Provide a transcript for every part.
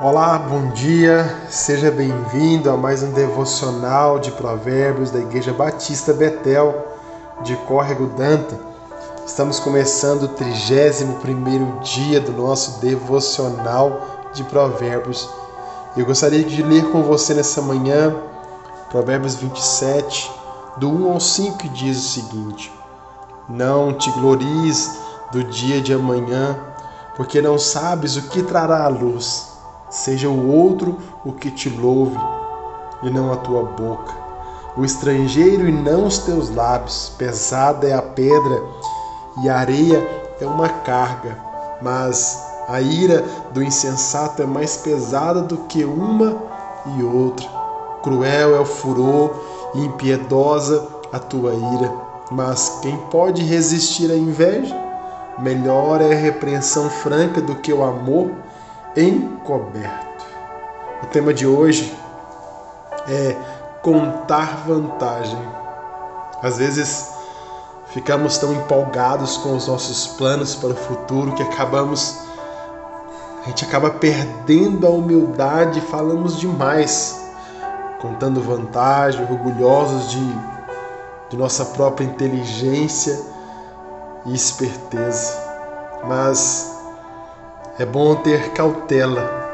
Olá, bom dia, seja bem-vindo a mais um devocional de Provérbios da Igreja Batista Betel de Córrego Danta. Estamos começando o 31 dia do nosso devocional de Provérbios. Eu gostaria de ler com você nessa manhã Provérbios 27, do 1 ao 5, que diz o seguinte: Não te glories do dia de amanhã, porque não sabes o que trará a luz Seja o outro o que te louve, e não a tua boca. O estrangeiro e não os teus lábios. Pesada é a pedra e a areia é uma carga, mas a ira do insensato é mais pesada do que uma e outra. Cruel é o furor e impiedosa a tua ira. Mas quem pode resistir à inveja? Melhor é a repreensão franca do que o amor encoberto. O tema de hoje é contar vantagem. Às vezes ficamos tão empolgados com os nossos planos para o futuro que acabamos a gente acaba perdendo a humildade falamos demais, contando vantagem, orgulhosos de, de nossa própria inteligência e esperteza. Mas é bom ter cautela.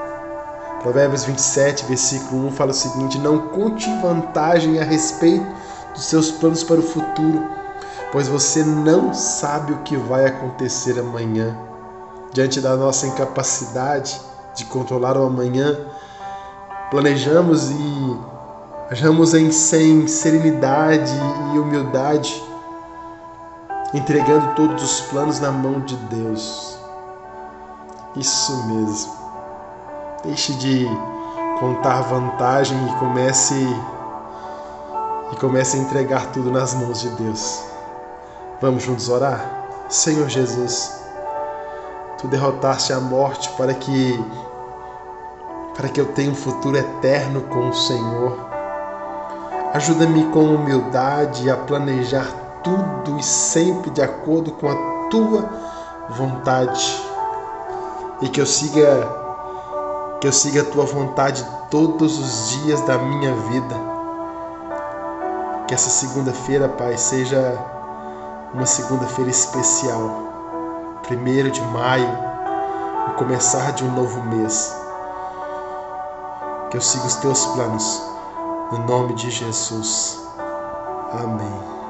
Provérbios 27, versículo 1 fala o seguinte: Não conte vantagem a respeito dos seus planos para o futuro, pois você não sabe o que vai acontecer amanhã. Diante da nossa incapacidade de controlar o amanhã, planejamos e agamos em sem serenidade e humildade, entregando todos os planos na mão de Deus. Isso mesmo. Deixe de contar vantagem e comece e comece a entregar tudo nas mãos de Deus. Vamos juntos orar? Senhor Jesus, tu derrotaste a morte para que para que eu tenha um futuro eterno com o Senhor. Ajuda-me com humildade a planejar tudo e sempre de acordo com a tua vontade e que eu siga que eu siga a tua vontade todos os dias da minha vida. Que essa segunda-feira, Pai, seja uma segunda-feira especial. Primeiro de maio, o começar de um novo mês. Que eu siga os teus planos. No nome de Jesus. Amém.